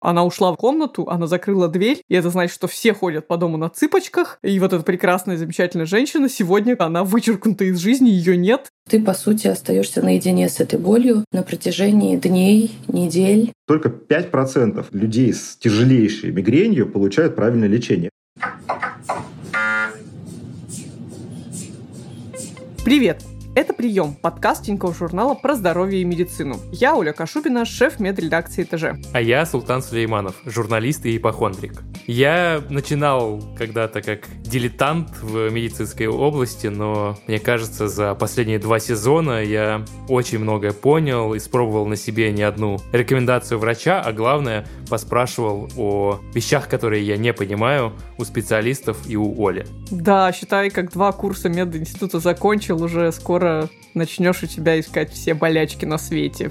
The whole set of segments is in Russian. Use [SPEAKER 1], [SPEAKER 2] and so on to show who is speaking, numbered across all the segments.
[SPEAKER 1] Она ушла в комнату, она закрыла дверь, и это значит, что все ходят по дому на цыпочках, и вот эта прекрасная, замечательная женщина, сегодня она вычеркнута из жизни, ее нет.
[SPEAKER 2] Ты, по сути, остаешься наедине с этой болью на протяжении дней, недель.
[SPEAKER 3] Только 5% людей с тяжелейшей мигренью получают правильное лечение.
[SPEAKER 1] Привет! Это «Прием» — подкаст Тинькофф журнала про здоровье и медицину. Я Оля Кашубина, шеф медредакции ТЖ.
[SPEAKER 4] А я Султан Сулейманов, журналист и ипохондрик. Я начинал когда-то как дилетант в медицинской области, но мне кажется, за последние два сезона я очень многое понял, испробовал на себе не одну рекомендацию врача, а главное, поспрашивал о вещах, которые я не понимаю у специалистов и у Оли.
[SPEAKER 1] Да, считай, как два курса мединститута закончил, уже скоро скоро начнешь у тебя искать все болячки на свете.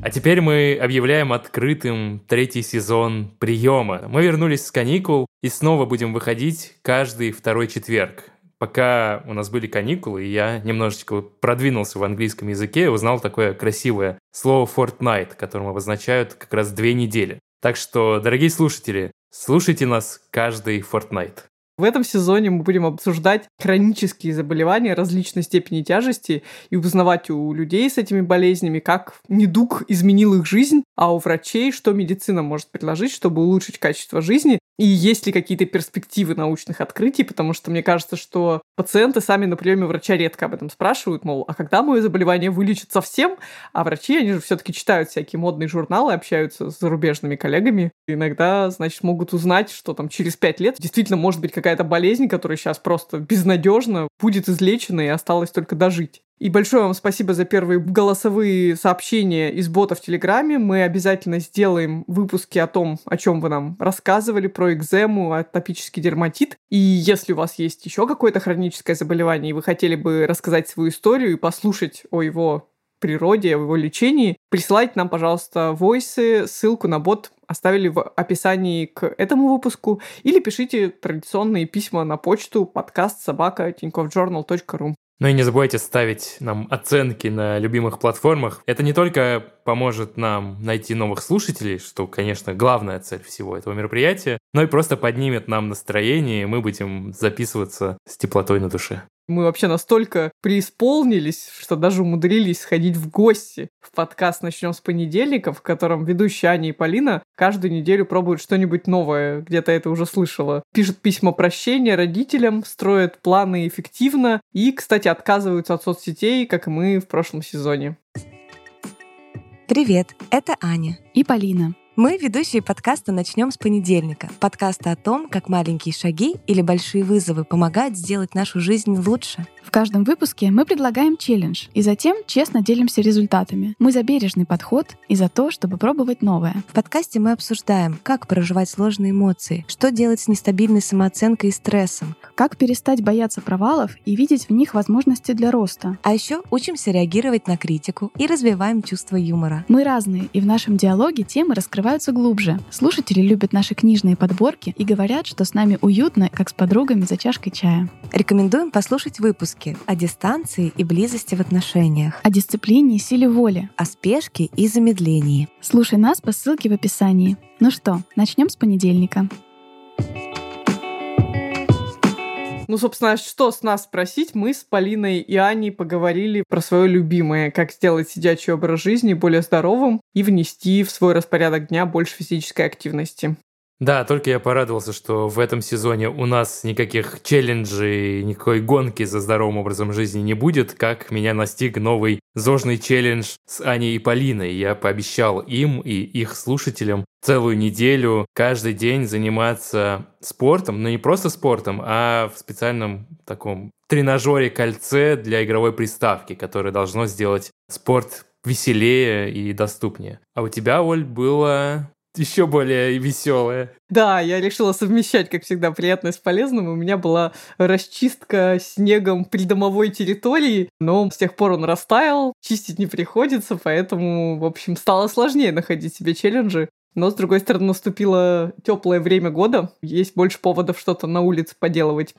[SPEAKER 4] А теперь мы объявляем открытым третий сезон приема. Мы вернулись с каникул и снова будем выходить каждый второй четверг. Пока у нас были каникулы, я немножечко продвинулся в английском языке, узнал такое красивое слово fortnight, которым обозначают как раз две недели. Так что, дорогие слушатели, слушайте нас каждый fortnight.
[SPEAKER 1] В этом сезоне мы будем обсуждать хронические заболевания различной степени тяжести и узнавать у людей с этими болезнями, как недуг изменил их жизнь, а у врачей, что медицина может предложить, чтобы улучшить качество жизни, и есть ли какие-то перспективы научных открытий, потому что мне кажется, что пациенты сами на приеме врача редко об этом спрашивают, мол, а когда мое заболевание вылечит совсем? А врачи, они же все-таки читают всякие модные журналы, общаются с зарубежными коллегами. Иногда, значит, могут узнать, что там через пять лет действительно может быть какая-то болезнь, которая сейчас просто безнадежна, будет излечена и осталось только дожить. И большое вам спасибо за первые голосовые сообщения из бота в Телеграме. Мы обязательно сделаем выпуски о том, о чем вы нам рассказывали, про экзему, атопический дерматит. И если у вас есть еще какое-то хроническое заболевание, и вы хотели бы рассказать свою историю и послушать о его природе, о его лечении, присылайте нам, пожалуйста, войсы, ссылку на бот оставили в описании к этому выпуску или пишите традиционные письма на почту подкаст собака tinkoffjournal.ru.
[SPEAKER 4] Ну и не забывайте ставить нам оценки на любимых платформах. Это не только поможет нам найти новых слушателей, что, конечно, главная цель всего этого мероприятия, но и просто поднимет нам настроение, и мы будем записываться с теплотой на душе.
[SPEAKER 1] Мы вообще настолько преисполнились, что даже умудрились сходить в гости в подкаст «Начнем с понедельника», в котором ведущие Аня и Полина каждую неделю пробуют что-нибудь новое. Где-то это уже слышала. Пишут письма прощения родителям, строят планы эффективно и, кстати, отказываются от соцсетей, как и мы в прошлом сезоне.
[SPEAKER 5] Привет, это Аня
[SPEAKER 6] и Полина.
[SPEAKER 5] Мы ведущие подкаста «Начнем с понедельника». Подкаста о том, как маленькие шаги или большие вызовы помогают сделать нашу жизнь лучше.
[SPEAKER 6] В каждом выпуске мы предлагаем челлендж и затем честно делимся результатами. Мы за бережный подход и за то, чтобы пробовать новое.
[SPEAKER 5] В подкасте мы обсуждаем, как проживать сложные эмоции, что делать с нестабильной самооценкой и стрессом,
[SPEAKER 6] как перестать бояться провалов и видеть в них возможности для роста.
[SPEAKER 5] А еще учимся реагировать на критику и развиваем чувство юмора.
[SPEAKER 6] Мы разные, и в нашем диалоге темы раскрываются глубже. Слушатели любят наши книжные подборки и говорят, что с нами уютно, как с подругами за чашкой чая.
[SPEAKER 5] Рекомендуем послушать выпуск выпуске о дистанции и близости в отношениях,
[SPEAKER 6] о дисциплине и силе воли,
[SPEAKER 5] о спешке и замедлении.
[SPEAKER 6] Слушай нас по ссылке в описании. Ну что, начнем с понедельника.
[SPEAKER 1] Ну, собственно, что с нас спросить? Мы с Полиной и Аней поговорили про свое любимое, как сделать сидячий образ жизни более здоровым и внести в свой распорядок дня больше физической активности.
[SPEAKER 4] Да, только я порадовался, что в этом сезоне у нас никаких челленджей, никакой гонки за здоровым образом жизни не будет, как меня настиг новый зожный челлендж с Аней и Полиной. Я пообещал им и их слушателям целую неделю каждый день заниматься спортом, но не просто спортом, а в специальном таком тренажере кольце для игровой приставки, которое должно сделать спорт веселее и доступнее. А у тебя, Оль, было еще более веселая.
[SPEAKER 1] Да, я решила совмещать, как всегда, приятное с полезным. У меня была расчистка снегом придомовой территории, но с тех пор он растаял, чистить не приходится, поэтому, в общем, стало сложнее находить себе челленджи. Но, с другой стороны, наступило теплое время года, есть больше поводов что-то на улице поделывать.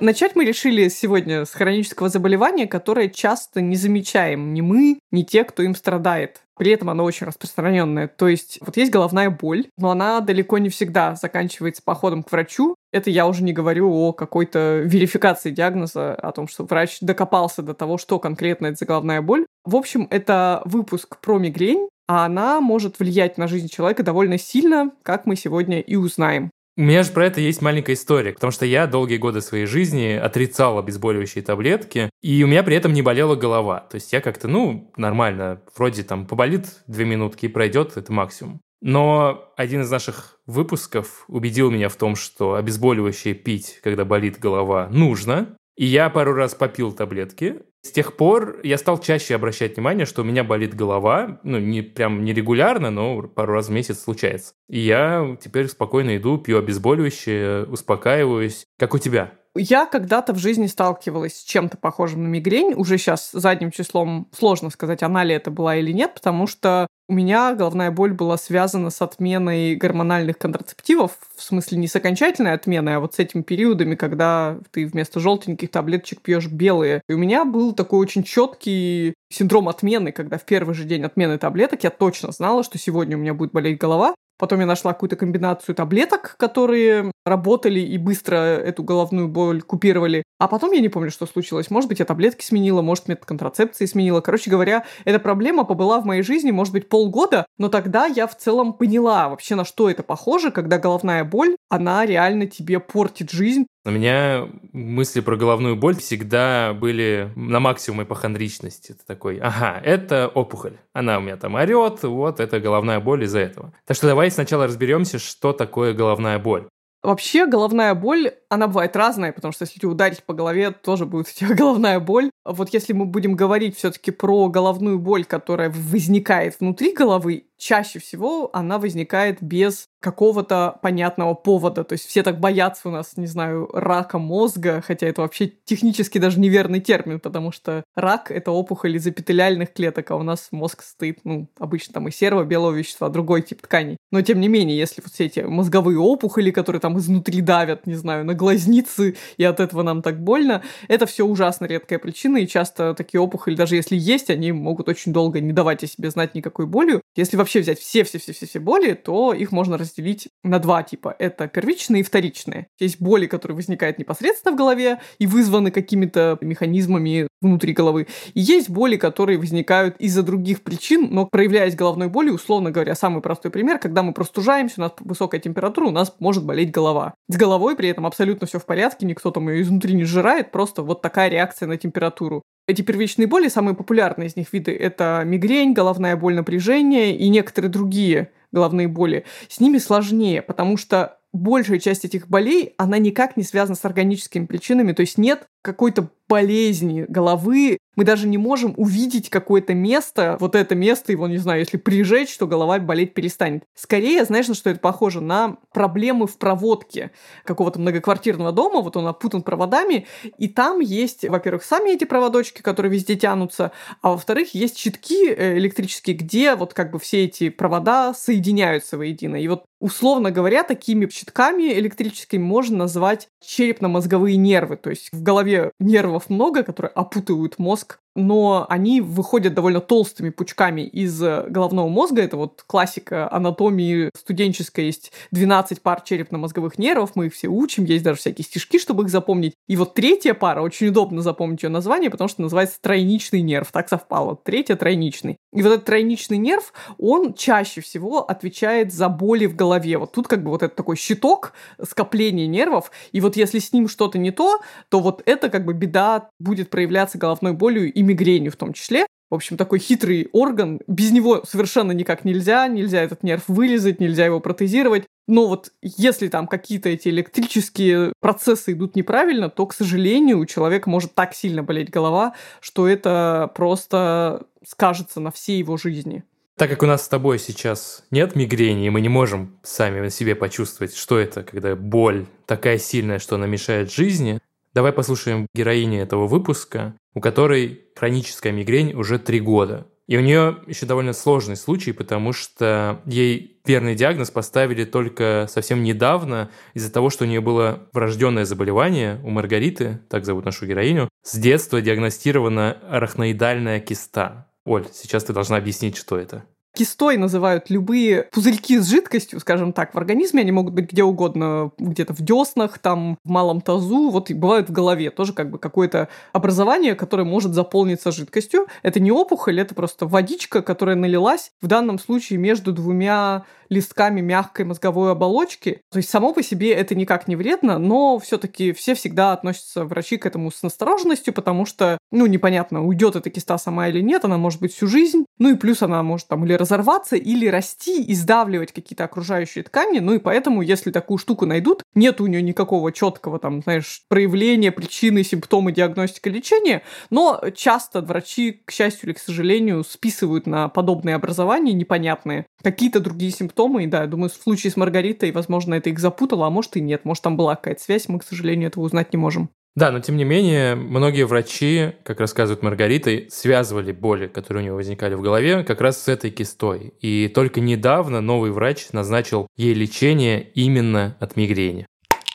[SPEAKER 1] Начать мы решили сегодня с хронического заболевания, которое часто не замечаем ни мы, ни те, кто им страдает. При этом оно очень распространенное. То есть вот есть головная боль, но она далеко не всегда заканчивается походом к врачу. Это я уже не говорю о какой-то верификации диагноза, о том, что врач докопался до того, что конкретно это за головная боль. В общем, это выпуск про мигрень, а она может влиять на жизнь человека довольно сильно, как мы сегодня и узнаем.
[SPEAKER 4] У меня же про это есть маленькая история, потому что я долгие годы своей жизни отрицал обезболивающие таблетки, и у меня при этом не болела голова. То есть я как-то, ну, нормально, вроде там поболит две минутки и пройдет, это максимум. Но один из наших выпусков убедил меня в том, что обезболивающее пить, когда болит голова, нужно. И я пару раз попил таблетки, с тех пор я стал чаще обращать внимание, что у меня болит голова, ну, не прям нерегулярно, но пару раз в месяц случается. И я теперь спокойно иду, пью обезболивающее, успокаиваюсь. Как у тебя?
[SPEAKER 1] Я когда-то в жизни сталкивалась с чем-то похожим на мигрень. Уже сейчас задним числом сложно сказать, она ли это была или нет, потому что у меня головная боль была связана с отменой гормональных контрацептивов, в смысле не с окончательной отменой, а вот с этими периодами, когда ты вместо желтеньких таблеточек пьешь белые. И у меня был такой очень четкий синдром отмены, когда в первый же день отмены таблеток я точно знала, что сегодня у меня будет болеть голова, Потом я нашла какую-то комбинацию таблеток, которые работали и быстро эту головную боль купировали. А потом я не помню, что случилось. Может быть, я таблетки сменила, может, метод контрацепции сменила. Короче говоря, эта проблема побыла в моей жизни, может быть, полгода, но тогда я в целом поняла вообще, на что это похоже, когда головная боль, она реально тебе портит жизнь.
[SPEAKER 4] У меня мысли про головную боль всегда были на максимуме ипохондричности. Это такой, ага, это опухоль. Она у меня там орет, вот это головная боль из-за этого. Так что давай сначала разберемся, что такое головная боль.
[SPEAKER 1] Вообще головная боль, она бывает разная, потому что если тебя ударить по голове, тоже будет у тебя головная боль. Вот если мы будем говорить все-таки про головную боль, которая возникает внутри головы, чаще всего она возникает без какого-то понятного повода. То есть все так боятся у нас, не знаю, рака мозга, хотя это вообще технически даже неверный термин, потому что рак — это опухоль из эпителиальных клеток, а у нас мозг стоит, ну, обычно там и серого белого вещества, другой тип тканей. Но тем не менее, если вот все эти мозговые опухоли, которые там изнутри давят, не знаю, на глазницы, и от этого нам так больно, это все ужасно редкая причина, и часто такие опухоли, даже если есть, они могут очень долго не давать о себе знать никакой болью. Если вообще взять все-все-все-все боли, то их можно разделить на два типа. Это первичные и вторичные. Есть боли, которые возникают непосредственно в голове и вызваны какими-то механизмами внутри головы. И есть боли, которые возникают из-за других причин, но проявляясь головной болью, условно говоря, самый простой пример, когда мы простужаемся, у нас высокая температура, у нас может болеть голова. С головой при этом абсолютно все в порядке, никто там ее изнутри не сжирает, просто вот такая реакция на температуру. Эти первичные боли, самые популярные из них виды, это мигрень, головная боль напряжение и некоторые другие головные боли. С ними сложнее, потому что большая часть этих болей, она никак не связана с органическими причинами, то есть нет какой-то болезни головы. Мы даже не можем увидеть какое-то место, вот это место, его, не знаю, если прижечь, то голова болеть перестанет. Скорее, знаешь, на что это похоже? На проблемы в проводке какого-то многоквартирного дома, вот он опутан проводами, и там есть, во-первых, сами эти проводочки, которые везде тянутся, а во-вторых, есть щитки э, электрические, где вот как бы все эти провода соединяются воедино. И вот, условно говоря, такими щитками электрическими можно назвать черепно-мозговые нервы, то есть в голове нервов нейронов много, которые опутывают мозг, но они выходят довольно толстыми пучками из э, головного мозга. Это вот классика анатомии студенческой. Есть 12 пар черепно-мозговых нервов, мы их все учим, есть даже всякие стишки, чтобы их запомнить. И вот третья пара, очень удобно запомнить ее название, потому что называется тройничный нерв. Так совпало. Третья тройничный. И вот этот тройничный нерв, он чаще всего отвечает за боли в голове. Вот тут как бы вот это такой щиток скопления нервов. И вот если с ним что-то не то, то вот это как бы беда будет проявляться головной болью мигренью в том числе. В общем, такой хитрый орган, без него совершенно никак нельзя, нельзя этот нерв вылезать, нельзя его протезировать. Но вот если там какие-то эти электрические процессы идут неправильно, то, к сожалению, у человека может так сильно болеть голова, что это просто скажется на всей его жизни.
[SPEAKER 4] Так как у нас с тобой сейчас нет мигрени, и мы не можем сами на себе почувствовать, что это, когда боль такая сильная, что она мешает жизни, давай послушаем героини этого выпуска, у которой хроническая мигрень уже три года. И у нее еще довольно сложный случай, потому что ей верный диагноз поставили только совсем недавно из-за того, что у нее было врожденное заболевание у Маргариты, так зовут нашу героиню, с детства диагностирована арахноидальная киста. Оль, сейчас ты должна объяснить, что это.
[SPEAKER 1] Кистой называют любые пузырьки с жидкостью, скажем так, в организме. Они могут быть где угодно, где-то в деснах, там, в малом тазу, вот и бывают в голове. Тоже как бы какое-то образование, которое может заполниться жидкостью. Это не опухоль, это просто водичка, которая налилась в данном случае между двумя листками мягкой мозговой оболочки. То есть само по себе это никак не вредно, но все-таки все всегда относятся врачи к этому с настороженностью, потому что, ну, непонятно, уйдет эта киста сама или нет, она может быть всю жизнь. Ну и плюс она может там или разорваться, или расти и сдавливать какие-то окружающие ткани. Ну и поэтому, если такую штуку найдут, нет у нее никакого четкого там, знаешь, проявления, причины, симптомы, диагностика, лечения, но часто врачи, к счастью или к сожалению, списывают на подобные образования непонятные какие-то другие симптомы. И да, я думаю, в случае с Маргаритой, возможно, это их запутало, а может и нет. Может, там была какая-то связь, мы, к сожалению, этого узнать не можем.
[SPEAKER 4] Да, но тем не менее, многие врачи, как рассказывает Маргарита, связывали боли, которые у него возникали в голове, как раз с этой кистой. И только недавно новый врач назначил ей лечение именно от мигрени.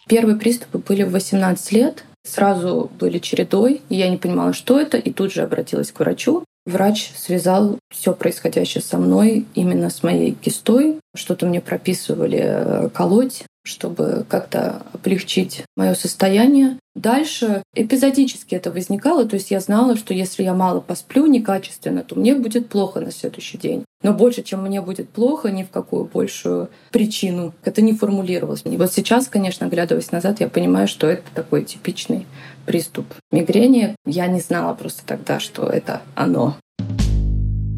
[SPEAKER 2] Первые приступы были в 18 лет, сразу были чередой, и я не понимала, что это, и тут же обратилась к врачу. Врач связал все происходящее со мной именно с моей кистой. Что-то мне прописывали э, колоть, чтобы как-то облегчить мое состояние. Дальше эпизодически это возникало, то есть я знала, что если я мало посплю некачественно, то мне будет плохо на следующий день. Но больше, чем мне будет плохо, ни в какую большую причину это не формулировалось. И вот сейчас, конечно, оглядываясь назад, я понимаю, что это такой типичный приступ мигрени. Я не знала просто тогда, что это оно.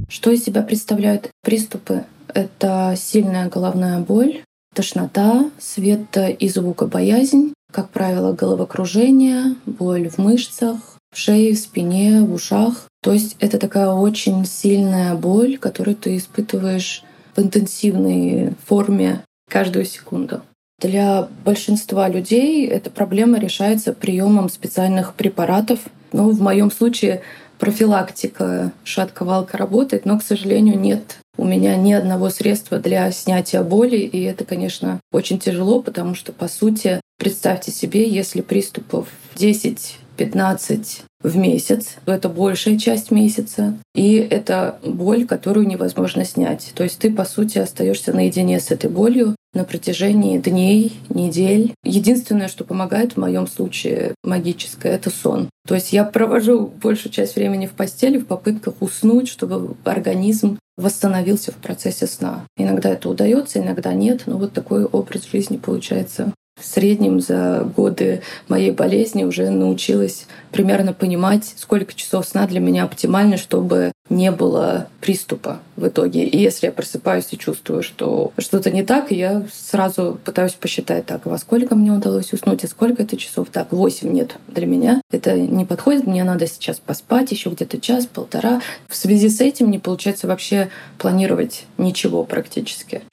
[SPEAKER 2] Что из себя представляют приступы? Это сильная головная боль, тошнота, света и звукобоязнь, как правило, головокружение, боль в мышцах, в шее, в спине, в ушах. То есть это такая очень сильная боль, которую ты испытываешь в интенсивной форме каждую секунду. Для большинства людей эта проблема решается приемом специальных препаратов. Ну, в моем случае профилактика шатковалка работает, но, к сожалению, нет у меня ни одного средства для снятия боли, и это, конечно, очень тяжело, потому что, по сути, представьте себе, если приступов 10 15 в месяц. Это большая часть месяца. И это боль, которую невозможно снять. То есть ты, по сути, остаешься наедине с этой болью на протяжении дней, недель. Единственное, что помогает в моем случае магическое, это сон. То есть я провожу большую часть времени в постели в попытках уснуть, чтобы организм восстановился в процессе сна. Иногда это удается, иногда нет, но вот такой образ жизни получается в среднем за годы моей болезни уже научилась примерно понимать, сколько часов сна для меня оптимально, чтобы не было приступа в итоге. И если я просыпаюсь и чувствую, что что-то не так, я сразу пытаюсь посчитать, так, во сколько мне удалось уснуть, и сколько это часов. Так, 8 нет для меня. Это не подходит, мне надо сейчас поспать еще где-то час-полтора. В связи с этим не получается вообще планировать ничего практически.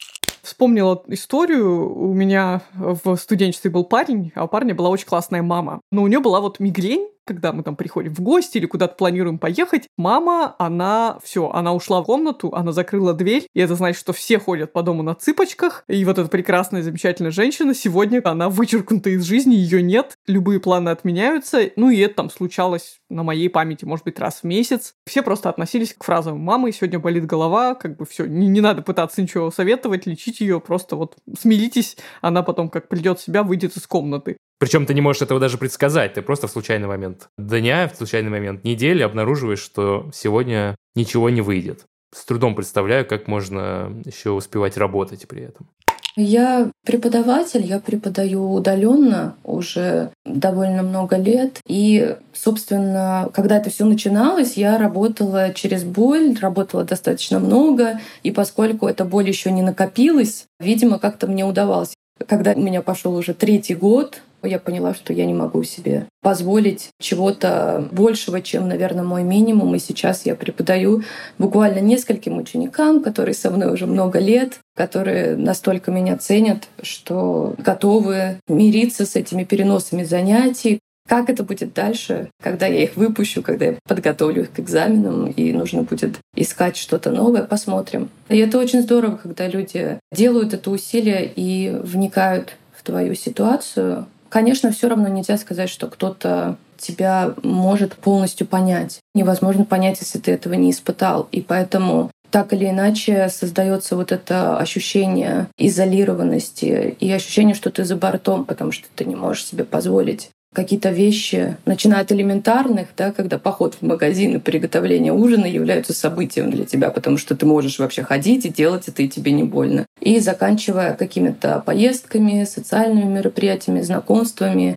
[SPEAKER 1] Вспомнила историю. У меня в студенчестве был парень, а у парня была очень классная мама. Но у нее была вот мигрень, когда мы там приходим в гости или куда-то планируем поехать, мама, она все, она ушла в комнату, она закрыла дверь, и это значит, что все ходят по дому на цыпочках, и вот эта прекрасная, замечательная женщина, сегодня она вычеркнута из жизни, ее нет, любые планы отменяются, ну и это там случалось на моей памяти, может быть, раз в месяц. Все просто относились к фразам «мамы, сегодня болит голова», как бы все, не, не надо пытаться ничего советовать, лечить ее, просто вот смиритесь, она потом, как придет в себя, выйдет из комнаты.
[SPEAKER 4] Причем ты не можешь этого даже предсказать, ты просто в случайный момент дня, в случайный момент недели обнаруживаешь, что сегодня ничего не выйдет. С трудом представляю, как можно еще успевать работать при этом.
[SPEAKER 2] Я преподаватель, я преподаю удаленно уже довольно много лет. И, собственно, когда это все начиналось, я работала через боль, работала достаточно много. И поскольку эта боль еще не накопилась, видимо, как-то мне удавалось. Когда у меня пошел уже третий год, я поняла, что я не могу себе позволить чего-то большего, чем, наверное, мой минимум. И сейчас я преподаю буквально нескольким ученикам, которые со мной уже много лет, которые настолько меня ценят, что готовы мириться с этими переносами занятий, Как это будет дальше, когда я их выпущу, когда я подготовлю их к экзаменам, и нужно будет искать что-то новое, посмотрим. И это очень здорово, когда люди делают это усилие и вникают в твою ситуацию. Конечно, все равно нельзя сказать, что кто-то тебя может полностью понять. Невозможно понять, если ты этого не испытал. И поэтому так или иначе создается вот это ощущение изолированности и ощущение, что ты за бортом, потому что ты не можешь себе позволить какие-то вещи, начиная от элементарных, да, когда поход в магазин и приготовление ужина являются событием для тебя, потому что ты можешь вообще ходить и делать это, и тебе не больно. И заканчивая какими-то поездками, социальными мероприятиями, знакомствами.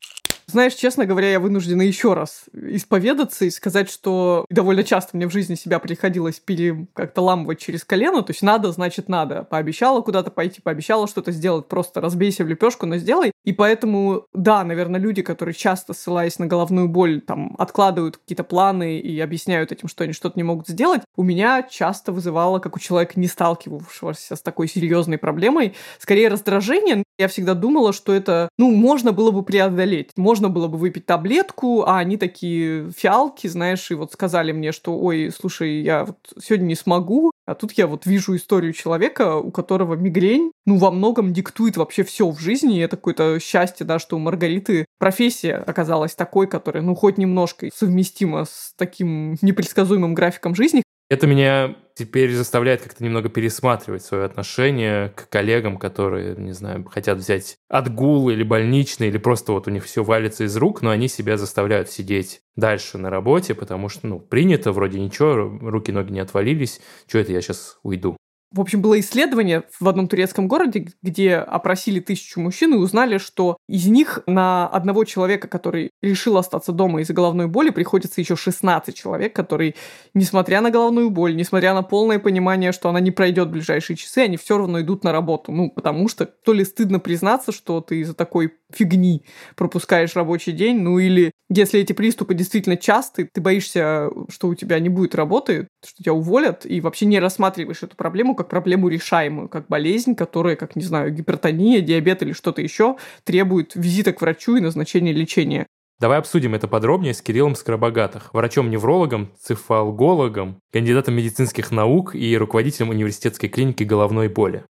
[SPEAKER 1] Знаешь, честно говоря, я вынуждена еще раз исповедаться и сказать, что довольно часто мне в жизни себя приходилось пере как-то ламывать через колено. То есть надо, значит надо. Пообещала куда-то пойти, пообещала что-то сделать. Просто разбейся в лепешку, но сделай. И поэтому, да, наверное, люди, которые часто, ссылаясь на головную боль, там, откладывают какие-то планы и объясняют этим, что они что-то не могут сделать, у меня часто вызывало, как у человека, не сталкивавшегося с такой серьезной проблемой, скорее раздражение. Я всегда думала, что это, ну, можно было бы преодолеть. Можно можно было бы выпить таблетку, а они такие фиалки, знаешь, и вот сказали мне, что, ой, слушай, я вот сегодня не смогу, а тут я вот вижу историю человека, у которого мигрень, ну, во многом диктует вообще все в жизни, и это какое-то счастье, да, что у Маргариты профессия оказалась такой, которая, ну, хоть немножко совместима с таким непредсказуемым графиком жизни,
[SPEAKER 4] это меня теперь заставляет как-то немного пересматривать свое отношение к коллегам, которые, не знаю, хотят взять отгул или больничный, или просто вот у них все валится из рук, но они себя заставляют сидеть дальше на работе, потому что, ну, принято, вроде ничего, руки-ноги не отвалились, что это я сейчас уйду.
[SPEAKER 1] В общем, было исследование в одном турецком городе, где опросили тысячу мужчин и узнали, что из них на одного человека, который решил остаться дома из-за головной боли, приходится еще 16 человек, которые, несмотря на головную боль, несмотря на полное понимание, что она не пройдет в ближайшие часы, они все равно идут на работу. Ну, потому что то ли стыдно признаться, что ты из-за такой фигни пропускаешь рабочий день, ну или если эти приступы действительно частые, ты боишься, что у тебя не будет работы, что тебя уволят, и вообще не рассматриваешь эту проблему как проблему решаемую, как болезнь, которая, как, не знаю, гипертония, диабет или что-то еще, требует визита к врачу и назначения лечения.
[SPEAKER 4] Давай обсудим это подробнее с Кириллом Скоробогатых, врачом-неврологом, цифалгологом, кандидатом медицинских наук и руководителем университетской клиники головной боли.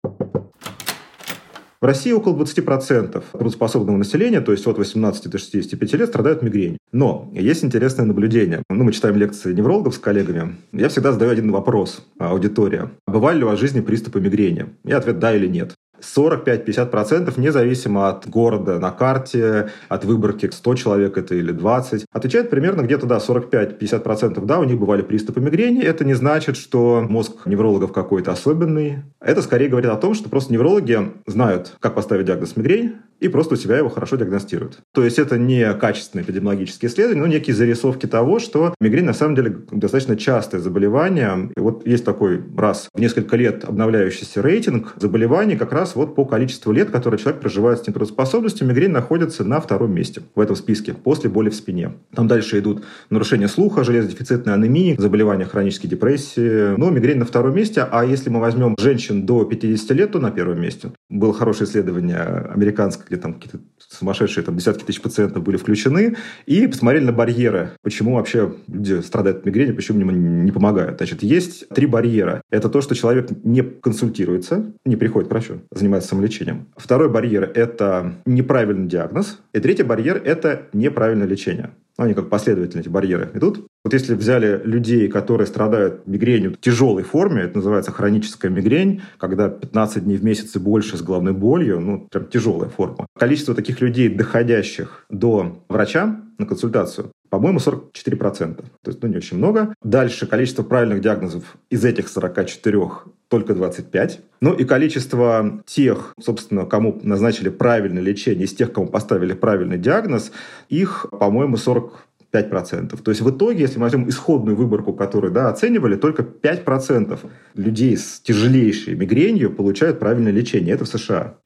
[SPEAKER 3] В России около 20% трудоспособного населения, то есть от 18 до 65 лет, страдают мигренью. Но есть интересное наблюдение. Ну, мы читаем лекции неврологов с коллегами. Я всегда задаю один вопрос аудитория. Бывали ли у вас в жизни приступы мигрени? И ответ «да» или «нет». 45-50% независимо от города на карте, от выборки 100 человек это или 20. Отвечает примерно где-то, да, 45-50% да, у них бывали приступы мигрени. Это не значит, что мозг неврологов какой-то особенный. Это скорее говорит о том, что просто неврологи знают, как поставить диагноз мигрень, и просто у себя его хорошо диагностируют. То есть это не качественные эпидемиологические исследования, но некие зарисовки того, что мигрень на самом деле достаточно частое заболевание. И вот есть такой раз в несколько лет обновляющийся рейтинг заболеваний как раз вот по количеству лет, которые человек проживает с нетрудоспособностью, мигрень находится на втором месте в этом списке после боли в спине. Там дальше идут нарушения слуха, железодефицитная анемия, заболевания хронической депрессии. Но мигрень на втором месте. А если мы возьмем женщин до 50 лет, то на первом месте. Было хорошее исследование американское, где там какие-то сумасшедшие там, десятки тысяч пациентов были включены, и посмотрели на барьеры, почему вообще люди страдают от мигрени, почему им не помогают. Значит, есть три барьера. Это то, что человек не консультируется, не приходит к врачу, занимается самолечением. Второй барьер – это неправильный диагноз. И третий барьер – это неправильное лечение. Они как последовательно, эти барьеры идут. Вот если взяли людей, которые страдают мигренью в тяжелой форме, это называется хроническая мигрень, когда 15 дней в месяц и больше с головной болью, ну, прям тяжелая форма. Количество таких людей, доходящих до врача на консультацию, по-моему, 44%. То есть, ну, не очень много. Дальше количество правильных диагнозов из этих 44 только 25. Ну и количество тех, собственно, кому назначили правильное лечение, из тех, кому поставили правильный диагноз, их, по-моему, 40 5%. То есть в итоге, если мы возьмем исходную выборку, которую да, оценивали, только 5% людей с тяжелейшей мигренью получают правильное лечение. Это в США.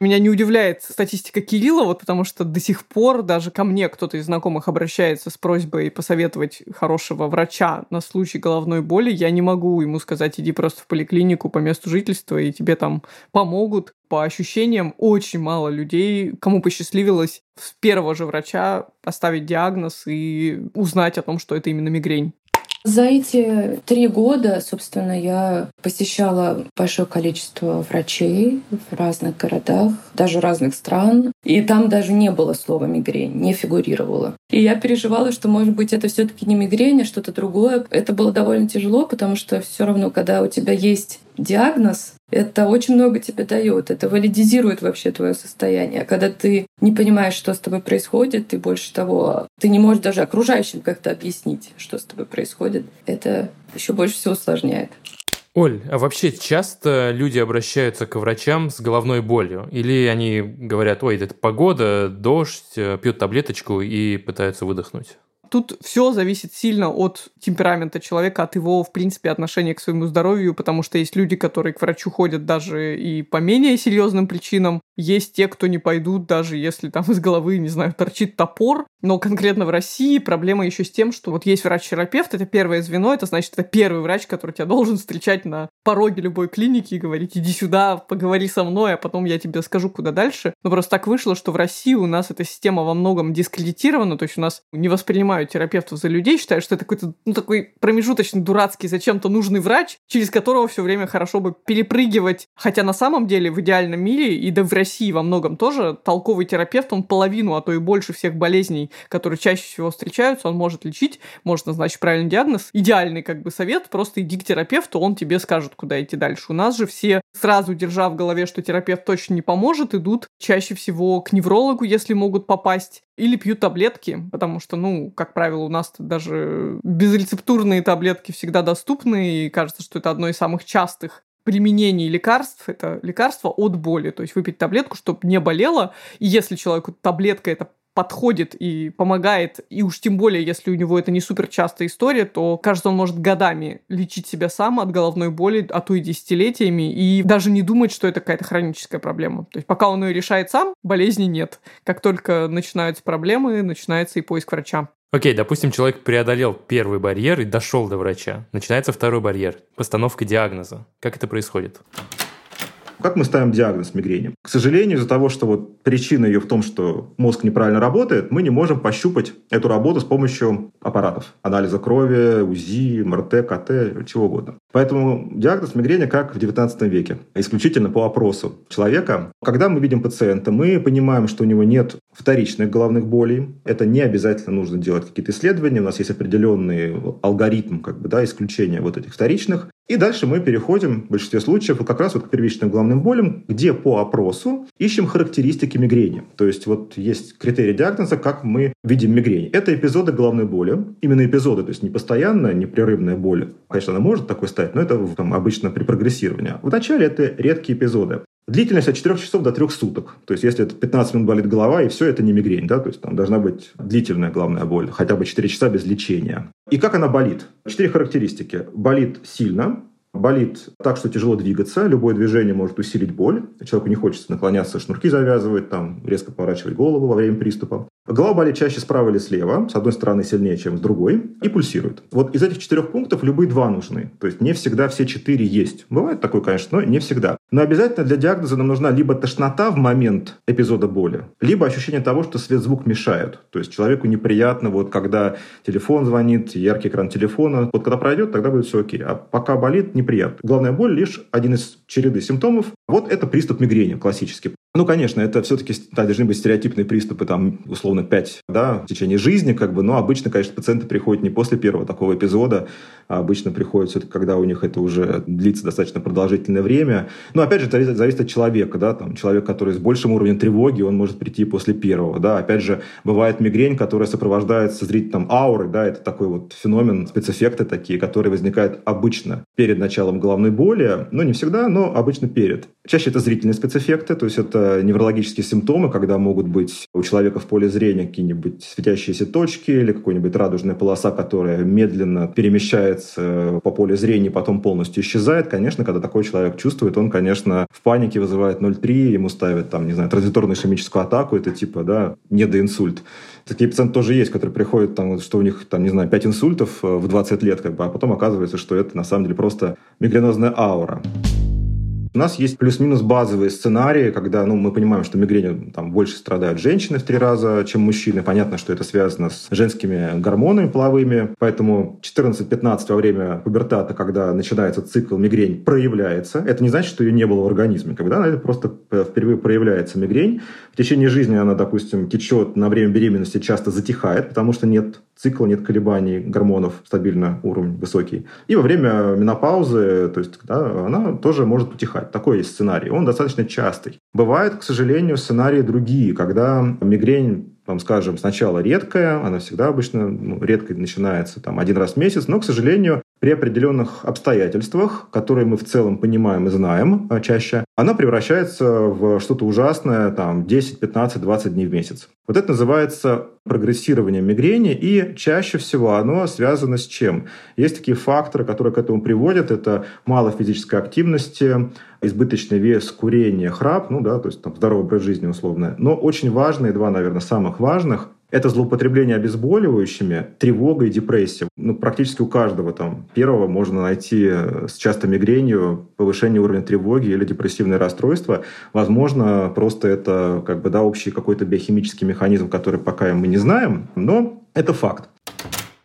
[SPEAKER 1] Меня не удивляет статистика Кирилла, вот потому что до сих пор даже ко мне кто-то из знакомых обращается с просьбой посоветовать хорошего врача на случай головной боли. Я не могу ему сказать, иди просто в поликлинику по месту жительства, и тебе там помогут. По ощущениям, очень мало людей, кому посчастливилось с первого же врача поставить диагноз и узнать о том, что это именно мигрень.
[SPEAKER 2] За эти три года, собственно, я посещала большое количество врачей в разных городах, даже разных стран. И там даже не было слова мигрень, не фигурировало. И я переживала, что, может быть, это все таки не мигрень, а что-то другое. Это было довольно тяжело, потому что все равно, когда у тебя есть диагноз, это очень много тебе дает, это валидизирует вообще твое состояние. Когда ты не понимаешь, что с тобой происходит, и больше того, ты не можешь даже окружающим как-то объяснить, что с тобой происходит, это еще больше всего усложняет.
[SPEAKER 4] Оль, а вообще часто люди обращаются к врачам с головной болью? Или они говорят, ой, это погода, дождь, э, пьют таблеточку и пытаются выдохнуть?
[SPEAKER 1] Тут все зависит сильно от темперамента человека, от его, в принципе, отношения к своему здоровью, потому что есть люди, которые к врачу ходят даже и по менее серьезным причинам. Есть те, кто не пойдут, даже если там из головы, не знаю, торчит топор. Но конкретно в России проблема еще с тем, что вот есть врач-терапевт, это первое звено, это значит, это первый врач, который тебя должен встречать на пороге любой клиники и говорить, иди сюда, поговори со мной, а потом я тебе скажу, куда дальше. Но просто так вышло, что в России у нас эта система во многом дискредитирована, то есть у нас не воспринимают принимают терапевтов за людей, считают, что это какой-то ну, такой промежуточный, дурацкий, зачем-то нужный врач, через которого все время хорошо бы перепрыгивать. Хотя на самом деле в идеальном мире, и да в России во многом тоже, толковый терапевт, он половину, а то и больше всех болезней, которые чаще всего встречаются, он может лечить, может назначить правильный диагноз. Идеальный как бы совет, просто иди к терапевту, он тебе скажет, куда идти дальше. У нас же все, сразу держа в голове, что терапевт точно не поможет, идут чаще всего к неврологу, если могут попасть, или пьют таблетки, потому что, ну, как правило, у нас даже безрецептурные таблетки всегда доступны, и кажется, что это одно из самых частых применений лекарств, это лекарство от боли, то есть выпить таблетку, чтобы не болело, и если человеку таблетка это подходит и помогает, и уж тем более, если у него это не супер частая история, то, кажется, он может годами лечить себя сам от головной боли, а то и десятилетиями, и даже не думать, что это какая-то хроническая проблема. То есть пока он ее решает сам, болезни нет. Как только начинаются проблемы, начинается и поиск врача.
[SPEAKER 4] Окей, допустим, человек преодолел первый барьер и дошел до врача. Начинается второй барьер – постановка диагноза. Как это происходит?
[SPEAKER 3] Как мы ставим диагноз мигрени? К сожалению, из-за того, что вот причина ее в том, что мозг неправильно работает, мы не можем пощупать эту работу с помощью аппаратов. Анализа крови, УЗИ, МРТ, КТ, чего угодно. Поэтому диагноз мигрени как в 19 веке. Исключительно по опросу человека. Когда мы видим пациента, мы понимаем, что у него нет вторичных головных болей. Это не обязательно нужно делать какие-то исследования. У нас есть определенный алгоритм как бы, да, исключения вот этих вторичных. И дальше мы переходим в большинстве случаев как раз вот к первичным головным болям, где по опросу ищем характеристики мигрени. То есть вот есть критерий диагноза, как мы видим мигрень. Это эпизоды головной боли. Именно эпизоды, то есть не постоянная, непрерывная боль. Конечно, она может такой стать, но это там, обычно при прогрессировании. Вначале это редкие эпизоды. Длительность от 4 часов до 3 суток. То есть, если это 15 минут болит голова, и все, это не мигрень, да, то есть там должна быть длительная головная боль, хотя бы 4 часа без лечения. И как она болит? Четыре характеристики. Болит сильно, болит так, что тяжело двигаться, любое движение может усилить боль, человеку не хочется наклоняться, шнурки завязывать, там, резко поворачивать голову во время приступа. Голова болит чаще справа или слева, с одной стороны сильнее, чем с другой, и пульсирует. Вот из этих четырех пунктов любые два нужны. То есть не всегда все четыре есть. Бывает такое, конечно, но не всегда. Но обязательно для диагноза нам нужна либо тошнота в момент эпизода боли, либо ощущение того, что свет-звук мешают. То есть человеку неприятно, вот когда телефон звонит, яркий экран телефона. Вот когда пройдет, тогда будет все окей. А пока болит, неприятно. Главная боль лишь один из череды симптомов. Вот это приступ мигрени классический. Ну, конечно, это все-таки да, должны быть стереотипные приступы, там, условно, 5 да, в течение жизни, как бы, но обычно, конечно, пациенты приходят не после первого такого эпизода, а обычно приходят все-таки, когда у них это уже длится достаточно продолжительное время. Но, опять же, зависит, зависит от человека, да, там, человек, который с большим уровнем тревоги, он может прийти после первого, да, опять же, бывает мигрень, которая сопровождается зрительным аурой, да, это такой вот феномен, спецэффекты такие, которые возникают обычно перед началом головной боли, но не всегда, но обычно перед. Чаще это зрительные спецэффекты, то есть это неврологические симптомы, когда могут быть у человека в поле зрения какие-нибудь светящиеся точки или какая-нибудь радужная полоса, которая медленно перемещается по полю зрения, потом полностью исчезает, конечно, когда такой человек чувствует, он, конечно, в панике вызывает 0,3, ему ставят там, не знаю, транзиторную ишемическую атаку, это типа, да, недоинсульт. Такие пациенты тоже есть, которые приходят, там, что у них, там, не знаю, 5 инсультов э, в 20 лет, как бы, а потом оказывается, что это на самом деле просто мигренозная аура. У нас есть плюс-минус базовые сценарии, когда ну, мы понимаем, что мигренью там, больше страдают женщины в три раза, чем мужчины. Понятно, что это связано с женскими гормонами половыми. Поэтому 14-15 во время пубертата, когда начинается цикл, мигрень проявляется. Это не значит, что ее не было в организме. Когда это просто впервые проявляется мигрень, в течение жизни она, допустим, течет на время беременности, часто затихает, потому что нет цикла, нет колебаний гормонов, стабильно уровень высокий. И во время менопаузы, то есть да, она тоже может утихать. Такой есть сценарий. Он достаточно частый. Бывают, к сожалению, сценарии другие, когда мигрень там, скажем, сначала редкая, она всегда обычно ну, редко начинается там, один раз в месяц, но, к сожалению, при определенных обстоятельствах, которые мы в целом понимаем и знаем а, чаще, она превращается в что-то ужасное там 10, 15, 20 дней в месяц. Вот это называется прогрессирование мигрени, и чаще всего оно связано с чем? Есть такие факторы, которые к этому приводят. Это мало физической активности, избыточный вес, курение, храп, ну да, то есть там здоровый образ жизни условно. Но очень важные, два, наверное, самых важных, это злоупотребление обезболивающими, тревога и депрессия. Ну, практически у каждого там первого можно найти с часто мигренью повышение уровня тревоги или депрессивное расстройство. Возможно, просто это как бы да, общий какой-то биохимический механизм, который пока мы не знаем, но это факт.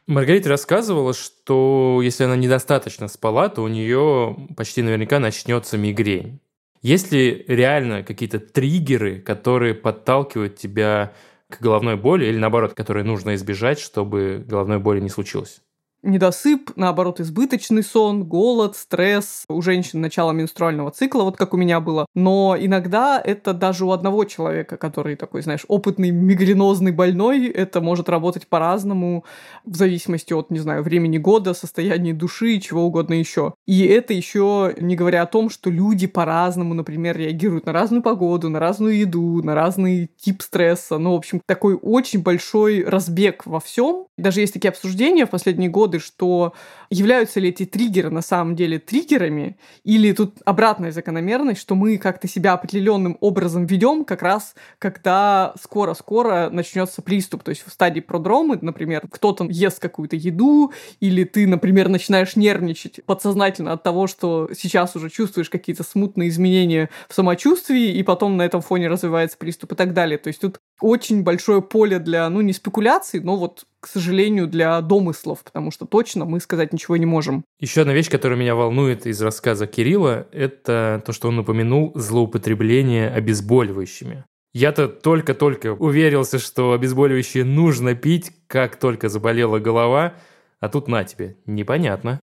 [SPEAKER 4] Маргарита рассказывала, что если она недостаточно спала, то у нее почти наверняка начнется мигрень. Есть ли реально какие-то триггеры, которые подталкивают тебя к головной боли или наоборот, которые нужно избежать, чтобы головной боли не случилось?
[SPEAKER 1] Недосып, наоборот, избыточный сон, голод, стресс, у женщин начало менструального цикла, вот как у меня было. Но иногда это даже у одного человека, который такой, знаешь, опытный мигренозный больной, это может работать по-разному, в зависимости от, не знаю, времени года, состояния души и чего угодно еще. И это еще не говоря о том, что люди по-разному, например, реагируют на разную погоду, на разную еду, на разный тип стресса. Ну, в общем, такой очень большой разбег во всем. Даже есть такие обсуждения в последние годы, годы, что являются ли эти триггеры на самом деле триггерами, или тут обратная закономерность, что мы как-то себя определенным образом ведем как раз, когда скоро-скоро начнется приступ. То есть в стадии продромы, например, кто-то ест какую-то еду, или ты, например, начинаешь нервничать подсознательно от того, что сейчас уже чувствуешь какие-то смутные изменения в самочувствии, и потом на этом фоне развивается приступ и так далее. То есть тут очень большое поле для, ну, не спекуляций, но вот к сожалению, для домыслов, потому что точно мы сказать ничего не можем.
[SPEAKER 4] Еще одна вещь, которая меня волнует из рассказа Кирилла, это то, что он упомянул злоупотребление обезболивающими. Я-то только-только уверился, что обезболивающие нужно пить, как только заболела голова, а тут на тебе. Непонятно.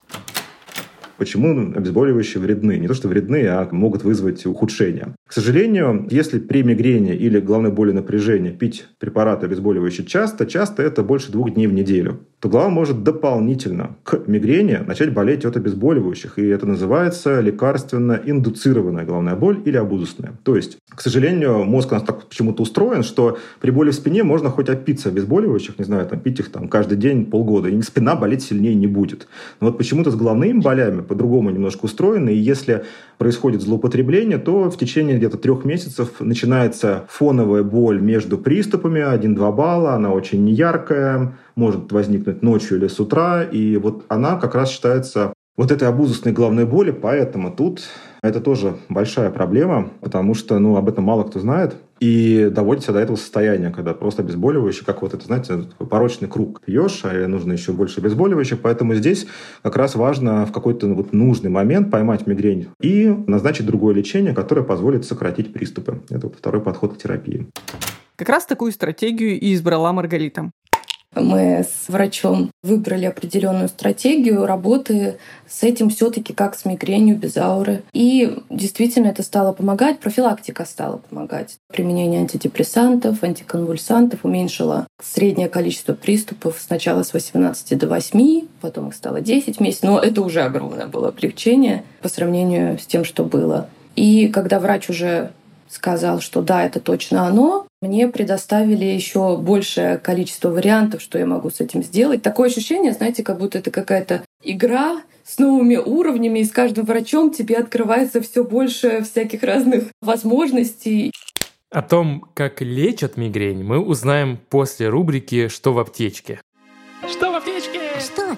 [SPEAKER 3] Почему обезболивающие вредны? Не то, что вредны, а могут вызвать ухудшение. К сожалению, если при мигрени или головной боли напряжения пить препараты обезболивающие часто, часто это больше двух дней в неделю, то голова может дополнительно к мигрени начать болеть от обезболивающих. И это называется лекарственно-индуцированная головная боль или обузусная. То есть, к сожалению, мозг у нас так почему-то устроен, что при боли в спине можно хоть отпиться обезболивающих, не знаю, там, пить их там каждый день полгода, и спина болеть сильнее не будет. Но вот почему-то с головными болями по-другому немножко устроены, и если происходит злоупотребление, то в течение где-то трех месяцев начинается фоновая боль между приступами, 1-2 балла, она очень неяркая, может возникнуть ночью или с утра, и вот она как раз считается вот этой обузусной головной боли, поэтому тут это тоже большая проблема, потому что ну, об этом мало кто знает. И доводится до этого состояния, когда просто обезболивающее, как вот это, знаете, порочный круг пьешь, а нужно еще больше обезболивающих. Поэтому здесь как раз важно в какой-то вот нужный момент поймать мигрень и назначить другое лечение, которое позволит сократить приступы. Это вот второй подход к терапии.
[SPEAKER 1] Как раз такую стратегию и избрала Маргарита.
[SPEAKER 2] Мы с врачом выбрали определенную стратегию работы с этим все-таки как с мигренью без ауры. И действительно это стало помогать, профилактика стала помогать. Применение антидепрессантов, антиконвульсантов уменьшило среднее количество приступов сначала с 18 до 8, потом их стало 10 месяцев. Но это уже огромное было облегчение по сравнению с тем, что было. И когда врач уже сказал, что да, это точно оно, мне предоставили еще большее количество вариантов, что я могу с этим сделать. Такое ощущение, знаете, как будто это какая-то игра с новыми уровнями, и с каждым врачом тебе открывается все больше всяких разных возможностей.
[SPEAKER 4] О том, как лечат мигрень, мы узнаем после рубрики «Что в аптечке?».
[SPEAKER 7] Что в аптечке?
[SPEAKER 8] Что там?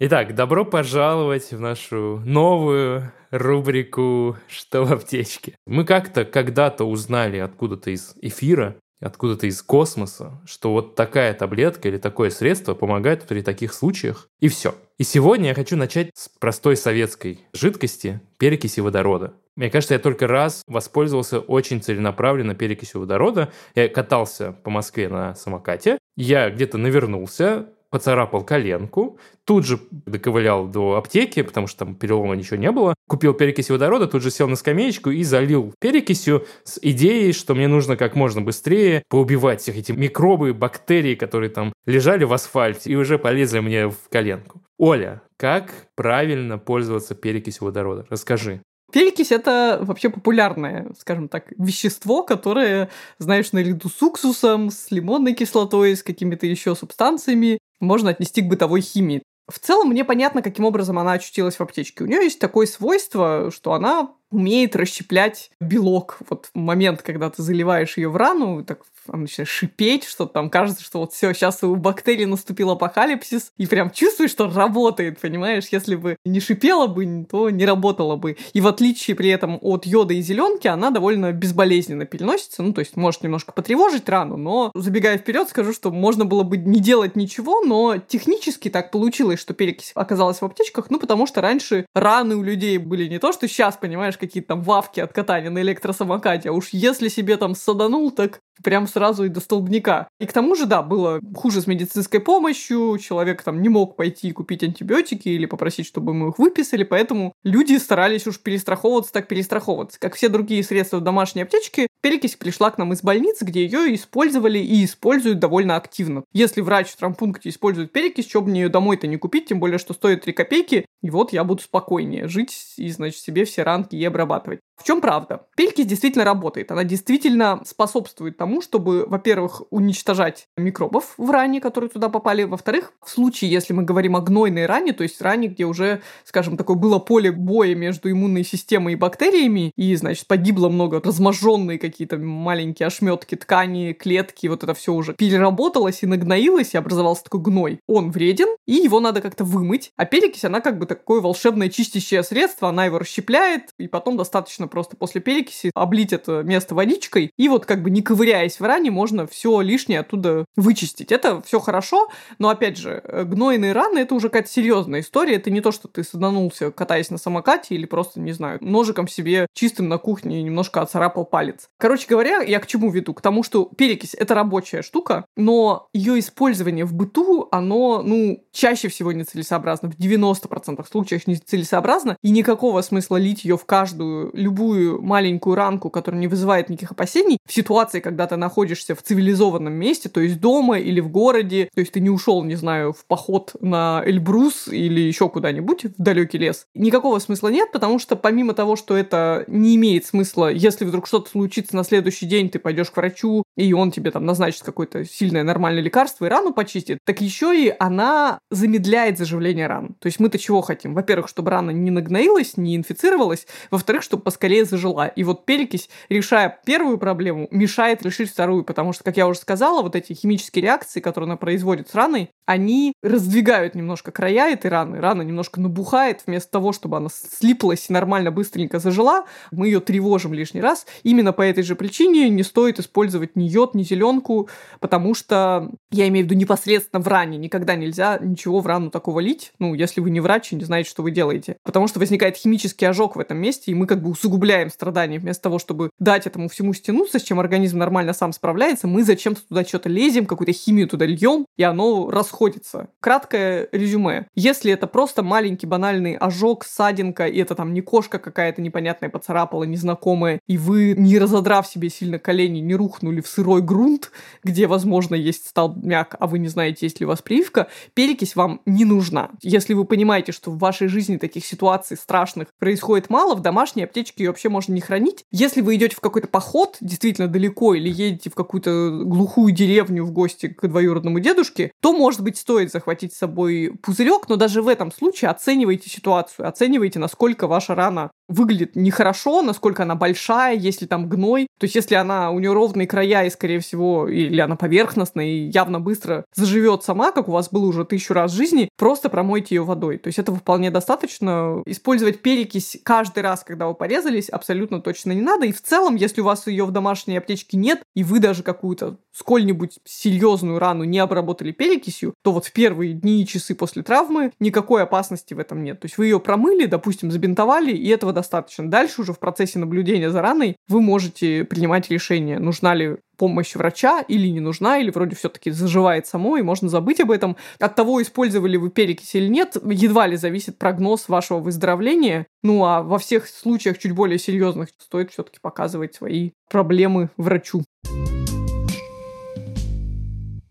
[SPEAKER 4] Итак, добро пожаловать в нашу новую рубрику «Что в аптечке?». Мы как-то когда-то узнали откуда-то из эфира, откуда-то из космоса, что вот такая таблетка или такое средство помогает при таких случаях, и все. И сегодня я хочу начать с простой советской жидкости перекиси водорода. Мне кажется, я только раз воспользовался очень целенаправленно перекисью водорода. Я катался по Москве на самокате, я где-то навернулся, поцарапал коленку, тут же доковылял до аптеки, потому что там перелома ничего не было, купил перекись водорода, тут же сел на скамеечку и залил перекисью с идеей, что мне нужно как можно быстрее поубивать всех эти микробы, бактерии, которые там лежали в асфальте и уже полезли мне в коленку. Оля, как правильно пользоваться перекисью водорода? Расскажи.
[SPEAKER 1] Перекись — это вообще популярное, скажем так, вещество, которое, знаешь, наряду с уксусом, с лимонной кислотой, с какими-то еще субстанциями можно отнести к бытовой химии. В целом мне понятно, каким образом она очутилась в аптечке. У нее есть такое свойство, что она умеет расщеплять белок. Вот в момент, когда ты заливаешь ее в рану, так она начинает шипеть, что там кажется, что вот все, сейчас у бактерий наступил апокалипсис, и прям чувствуешь, что работает, понимаешь? Если бы не шипела бы, то не работала бы. И в отличие при этом от йода и зеленки, она довольно безболезненно переносится. Ну, то есть может немножко потревожить рану, но забегая вперед, скажу, что можно было бы не делать ничего, но технически так получилось, что перекись оказалась в аптечках, ну, потому что раньше раны у людей были не то, что сейчас, понимаешь, какие-то там вавки от катания на электросамокате, а уж если себе там саданул, так прям сразу и до столбняка. И к тому же, да, было хуже с медицинской помощью, человек там не мог пойти и купить антибиотики или попросить, чтобы мы их выписали, поэтому люди старались уж перестраховываться, так перестраховываться. Как все другие средства в домашней аптечке, перекись пришла к нам из больницы, где ее использовали и используют довольно активно. Если врач в травмпункте использует перекись, что бы мне ее домой-то не купить, тем более, что стоит 3 копейки, и вот я буду спокойнее жить и, значит, себе все ранки и обрабатывать. В чем правда? Перекись действительно работает. Она действительно способствует тому, чтобы, во-первых, уничтожать микробов в ране, которые туда попали. Во-вторых, в случае, если мы говорим о гнойной ране, то есть ране, где уже, скажем, такое было поле боя между иммунной системой и бактериями, и, значит, погибло много разможженные какие-то маленькие ошметки ткани, клетки, вот это все уже переработалось и нагноилось, и образовался такой гной. Он вреден, и его надо как-то вымыть. А перекись, она как бы такое волшебное чистящее средство, она его расщепляет, и потом достаточно просто после перекиси облить это место водичкой, и вот как бы не ковыряясь в ране, можно все лишнее оттуда вычистить. Это все хорошо, но опять же, э, гнойные раны это уже какая-то серьезная история. Это не то, что ты саданулся, катаясь на самокате, или просто, не знаю, ножиком себе чистым на кухне немножко отцарапал палец. Короче говоря, я к чему веду? К тому, что перекись это рабочая штука, но ее использование в быту, оно, ну, чаще всего нецелесообразно, в 90% случаев нецелесообразно, и никакого смысла лить ее в каждую, любую любую маленькую ранку, которая не вызывает никаких опасений, в ситуации, когда ты находишься в цивилизованном месте, то есть дома или в городе, то есть ты не ушел, не знаю, в поход на Эльбрус или еще куда-нибудь в далекий лес, никакого смысла нет, потому что помимо того, что это не имеет смысла, если вдруг что-то случится на следующий день, ты пойдешь к врачу, и он тебе там назначит какое-то сильное нормальное лекарство и рану почистит, так еще и она замедляет заживление ран. То есть мы-то чего хотим? Во-первых, чтобы рана не нагноилась, не инфицировалась, во-вторых, чтобы поскорее скорее зажила. И вот перекись, решая первую проблему, мешает решить вторую, потому что, как я уже сказала, вот эти химические реакции, которые она производит с раной, они раздвигают немножко края этой раны. Рана немножко набухает, вместо того, чтобы она слиплась и нормально быстренько зажила, мы ее тревожим лишний раз. Именно по этой же причине не стоит использовать ни йод, ни зеленку, потому что, я имею в виду непосредственно в ране, никогда нельзя ничего в рану такого лить, ну, если вы не врач и не знаете, что вы делаете. Потому что возникает химический ожог в этом месте, и мы как бы усугубляем страдания, вместо того, чтобы дать этому всему стянуться, с чем организм нормально сам справляется, мы зачем-то туда что-то лезем, какую-то химию туда льем, и оно расходится. Краткое резюме. Если это просто маленький банальный ожог, ссадинка, и это там не кошка какая-то непонятная поцарапала, незнакомая, и вы, не разодрав себе сильно колени, не рухнули в сырой грунт, где, возможно, есть столбняк, а вы не знаете, есть ли у вас прививка, перекись вам не нужна. Если вы понимаете, что в вашей жизни таких ситуаций страшных происходит мало, в домашней аптечке ее вообще можно не хранить. Если вы идете в какой-то поход, действительно далеко, или едете в какую-то глухую деревню в гости к двоюродному дедушке, то, может быть, стоит захватить с собой пузырек, но даже в этом случае оценивайте ситуацию, оценивайте, насколько ваша рана выглядит нехорошо, насколько она большая, если там гной. То есть если она, у нее ровные края и, скорее всего, или она поверхностная и явно быстро заживет сама, как у вас было уже тысячу раз в жизни, просто промойте ее водой. То есть этого вполне достаточно. Использовать перекись каждый раз, когда вы порезались, абсолютно точно не надо. И в целом, если у вас ее в домашней аптечке нет, и вы даже какую-то сколь-нибудь серьезную рану не обработали перекисью, то вот в первые дни и часы после травмы никакой опасности в этом нет. То есть вы ее промыли, допустим, забинтовали, и этого достаточно. Дальше уже в процессе наблюдения за раной вы можете принимать решение, нужна ли помощь врача или не нужна, или вроде все-таки заживает само, и можно забыть об этом. От того, использовали вы перекись или нет, едва ли зависит прогноз вашего выздоровления. Ну а во всех случаях чуть более серьезных стоит все-таки показывать свои проблемы врачу.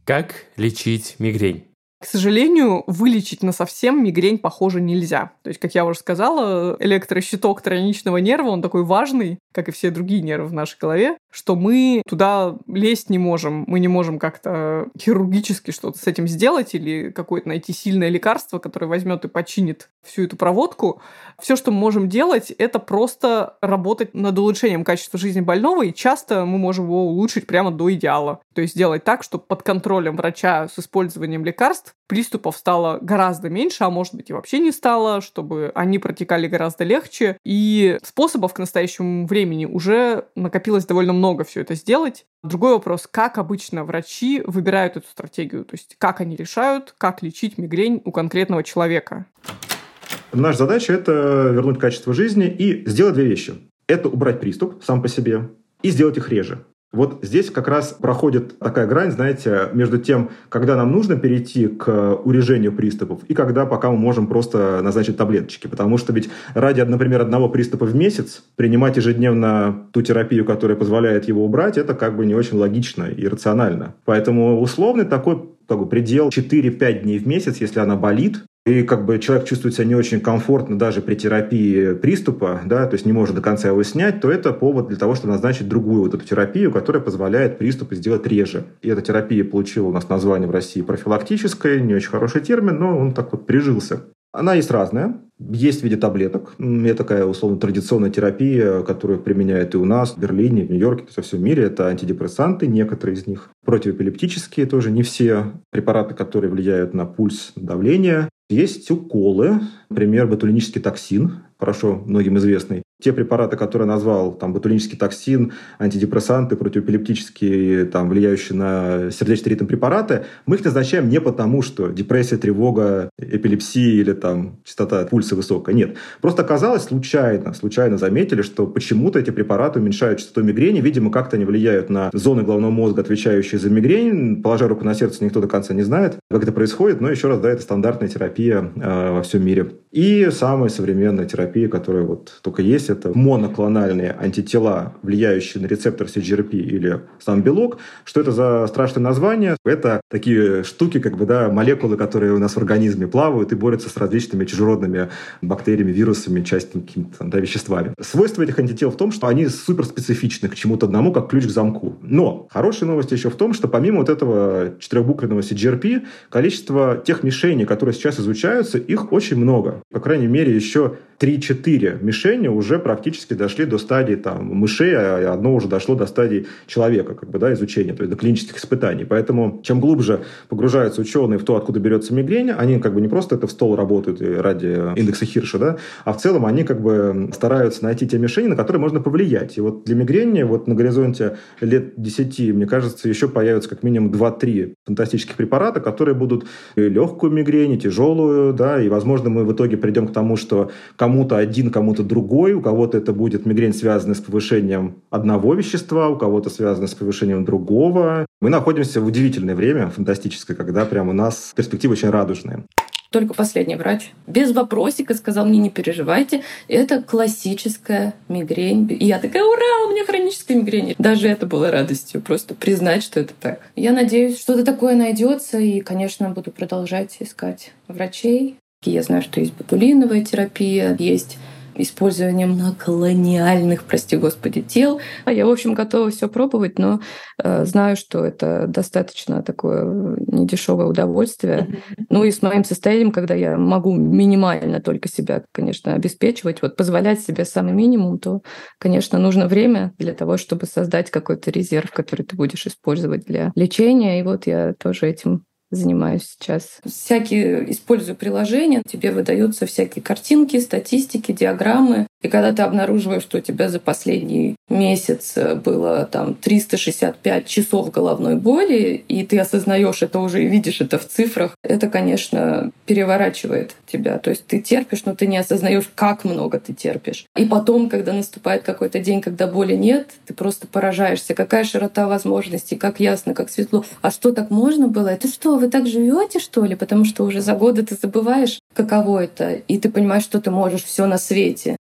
[SPEAKER 4] Как лечить мигрень?
[SPEAKER 1] К сожалению, вылечить на совсем мигрень, похоже, нельзя. То есть, как я уже сказала, электрощиток тройничного нерва, он такой важный, как и все другие нервы в нашей голове, что мы туда лезть не можем. Мы не можем как-то хирургически что-то с этим сделать или какое-то найти сильное лекарство, которое возьмет и починит всю эту проводку. Все, что мы можем делать, это просто работать над улучшением качества жизни больного, и часто мы можем его улучшить прямо до идеала. То есть сделать так, чтобы под контролем врача с использованием лекарств приступов стало гораздо меньше, а может быть и вообще не стало, чтобы они протекали гораздо легче. И способов к настоящему времени уже накопилось довольно много все это сделать. Другой вопрос, как обычно врачи выбирают эту стратегию, то есть как они решают, как лечить мигрень у конкретного человека.
[SPEAKER 3] Наша задача – это вернуть качество жизни и сделать две вещи. Это убрать приступ сам по себе и сделать их реже. Вот здесь как раз проходит такая грань, знаете, между тем, когда нам нужно перейти к урежению приступов и когда пока мы можем просто назначить таблеточки. Потому что ведь ради, например, одного приступа в месяц принимать ежедневно ту терапию, которая позволяет его убрать, это как бы не очень логично и рационально. Поэтому условный такой как бы предел 4-5 дней в месяц, если она болит, и как бы человек чувствует себя не очень комфортно даже при терапии приступа, да, то есть не может до конца его снять, то это повод для того, чтобы назначить другую вот эту терапию, которая позволяет приступы сделать реже. И эта терапия получила у нас название в России профилактическая, не очень хороший термин, но он так вот прижился. Она есть разная. Есть в виде таблеток. Это такая, условно, традиционная терапия, которую применяют и у нас, в Берлине, в Нью-Йорке, во всем мире. Это антидепрессанты, некоторые из них. Противоэпилептические тоже, не все. Препараты, которые влияют на пульс, давление. Есть уколы, например, ботулинический токсин, хорошо многим известный. Те препараты, которые назвал, там, ботулинический токсин, антидепрессанты, противоэпилептические, там, влияющие на сердечный ритм препараты, мы их назначаем не потому, что депрессия, тревога, эпилепсия или там частота пульса высокая. Нет. Просто оказалось случайно, случайно заметили, что почему-то эти препараты уменьшают частоту мигрени. Видимо, как-то они влияют на зоны головного мозга, отвечающие за мигрень. Положа руку на сердце, никто до конца не знает, как это происходит. Но еще раз, да, это стандартная терапия э, во всем мире. И самая современная терапия, которая вот только есть, это моноклональные антитела, влияющие на рецептор CGRP или сам белок. Что это за страшное название? Это такие штуки, как бы, да, молекулы, которые у нас в организме плавают и борются с различными чужеродными бактериями, вирусами, частными какими-то да, веществами. Свойство этих антител в том, что они суперспецифичны к чему-то одному, как ключ к замку. Но хорошая новость еще в том, что помимо вот этого четырехбуквенного CGRP, количество тех мишеней, которые сейчас изучаются, их очень много по крайней мере, еще 3-4 мишени уже практически дошли до стадии там, мышей, а одно уже дошло до стадии человека, как бы, да, изучения, то есть до клинических испытаний. Поэтому чем глубже погружаются ученые в то, откуда берется мигрень, они как бы не просто это в стол работают ради индекса Хирша, да, а в целом они как бы стараются найти те мишени, на которые можно повлиять. И вот для мигрени вот на горизонте лет 10, мне кажется, еще появятся как минимум 2-3 фантастических препарата, которые будут и легкую мигрень, и тяжелую, да, и, возможно, мы в итоге придем к тому, что кому кому-то один, кому-то другой. У кого-то это будет мигрень, связанная с повышением одного вещества, у кого-то связанная с повышением другого. Мы находимся в удивительное время, фантастическое, когда прямо у нас перспективы очень радужные.
[SPEAKER 2] Только последний врач без вопросика сказал мне, не переживайте, это классическая мигрень. И я такая, ура, у меня хроническая мигрень. Даже это было радостью, просто признать, что это так. Я надеюсь, что-то такое найдется, и, конечно, буду продолжать искать врачей. Я знаю, что есть ботулиновая терапия, есть использованием колониальных, прости господи, тел. А я, в общем, готова все пробовать, но э, знаю, что это достаточно такое недешевое удовольствие. Mm-hmm. Ну и с моим состоянием, когда я могу минимально только себя, конечно, обеспечивать, вот позволять себе самый минимум, то, конечно, нужно время для того, чтобы создать какой-то резерв, который ты будешь использовать для лечения. И вот я тоже этим занимаюсь сейчас. Всякие использую приложения, тебе выдаются всякие картинки, статистики, диаграммы. И когда ты обнаруживаешь, что у тебя за последний месяц было там 365 часов головной боли, и ты осознаешь это уже и видишь это в цифрах, это, конечно, переворачивает тебя. То есть ты терпишь, но ты не осознаешь, как много ты терпишь. И потом, когда наступает какой-то день, когда боли нет, ты просто поражаешься, какая широта возможностей, как ясно, как светло. А что так можно было? Это что, вы так живете, что ли? Потому что уже за годы ты забываешь, каково это, и ты понимаешь, что ты можешь все на свете.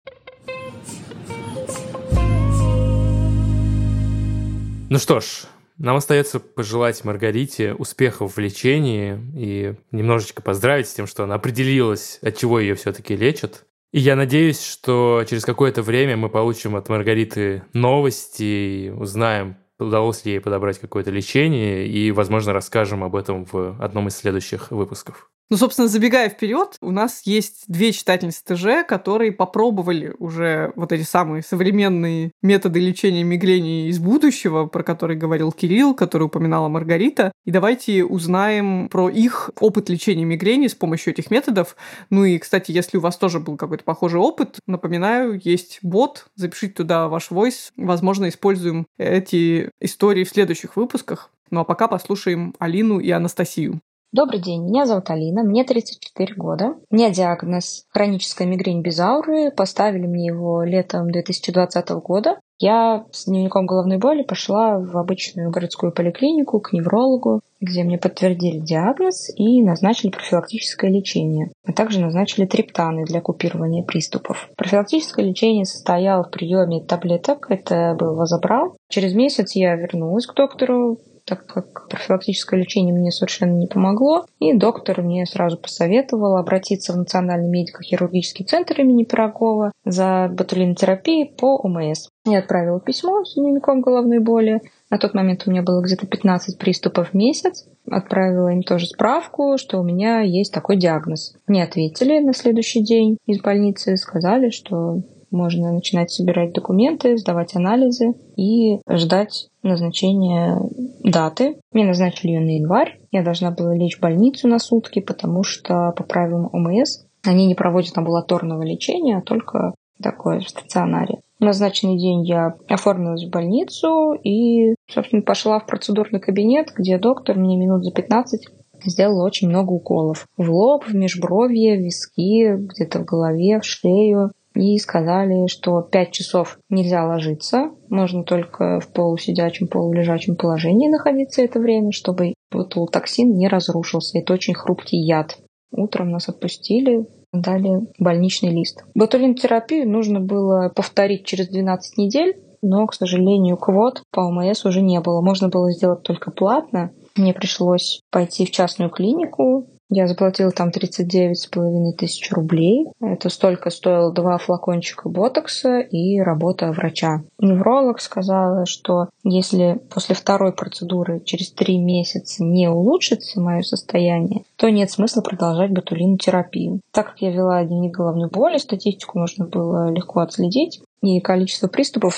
[SPEAKER 4] Ну что ж, нам остается пожелать Маргарите успехов в лечении и немножечко поздравить с тем, что она определилась, от чего ее все-таки лечат. И я надеюсь, что через какое-то время мы получим от Маргариты новости и узнаем, удалось ли ей подобрать какое-то лечение, и, возможно, расскажем об этом в одном из следующих выпусков.
[SPEAKER 1] Ну, собственно, забегая вперед, у нас есть две читательницы ТЖ, которые попробовали уже вот эти самые современные методы лечения мигрени из будущего, про которые говорил Кирилл, который упоминала Маргарита. И давайте узнаем про их опыт лечения мигрени с помощью этих методов. Ну и, кстати, если у вас тоже был какой-то похожий опыт, напоминаю, есть бот, запишите туда ваш войс. Возможно, используем эти истории в следующих выпусках. Ну а пока послушаем Алину и Анастасию.
[SPEAKER 7] Добрый день, меня зовут Алина, мне 34 года. У меня диагноз хроническая мигрень без ауры. Поставили мне его летом 2020 года. Я с дневником головной боли пошла в обычную городскую поликлинику к неврологу, где мне подтвердили диагноз и назначили профилактическое лечение, а также назначили триптаны для купирования приступов. Профилактическое лечение состояло в приеме таблеток, это был вазобрал. Через месяц я вернулась к доктору, так как профилактическое лечение мне совершенно не помогло. И доктор мне сразу посоветовал обратиться в Национальный медико-хирургический центр имени Пирогова за ботулинотерапией по ОМС. Я отправила письмо с дневником головной боли. На тот момент у меня было где-то 15 приступов в месяц. Отправила им тоже справку, что у меня есть такой диагноз. Мне ответили на следующий день из больницы, сказали, что можно начинать собирать документы, сдавать анализы и ждать назначения даты. Мне назначили ее на январь. Я должна была лечь в больницу на сутки, потому что по правилам ОМС они не проводят амбулаторного лечения, а только такое в стационаре. В назначенный день я оформилась в больницу и, собственно, пошла в процедурный кабинет, где доктор мне минут за 15 сделал очень много уколов. В лоб, в межбровье, в виски, где-то в голове, в шею и сказали, что 5 часов нельзя ложиться, можно только в полусидячем, полулежачем положении находиться это время, чтобы ботулотоксин не разрушился. Это очень хрупкий яд. Утром нас отпустили, дали больничный лист. Ботулинотерапию нужно было повторить через 12 недель, но, к сожалению, квот по ОМС уже не было. Можно было сделать только платно. Мне пришлось пойти в частную клинику, я заплатила там 39 с половиной тысяч рублей. Это столько стоило два флакончика ботокса и работа врача. Невролог сказала, что если после второй процедуры через три месяца не улучшится мое состояние, то нет смысла продолжать ботулинотерапию. Так как я вела дневник головной боли, статистику можно было легко отследить, и количество приступов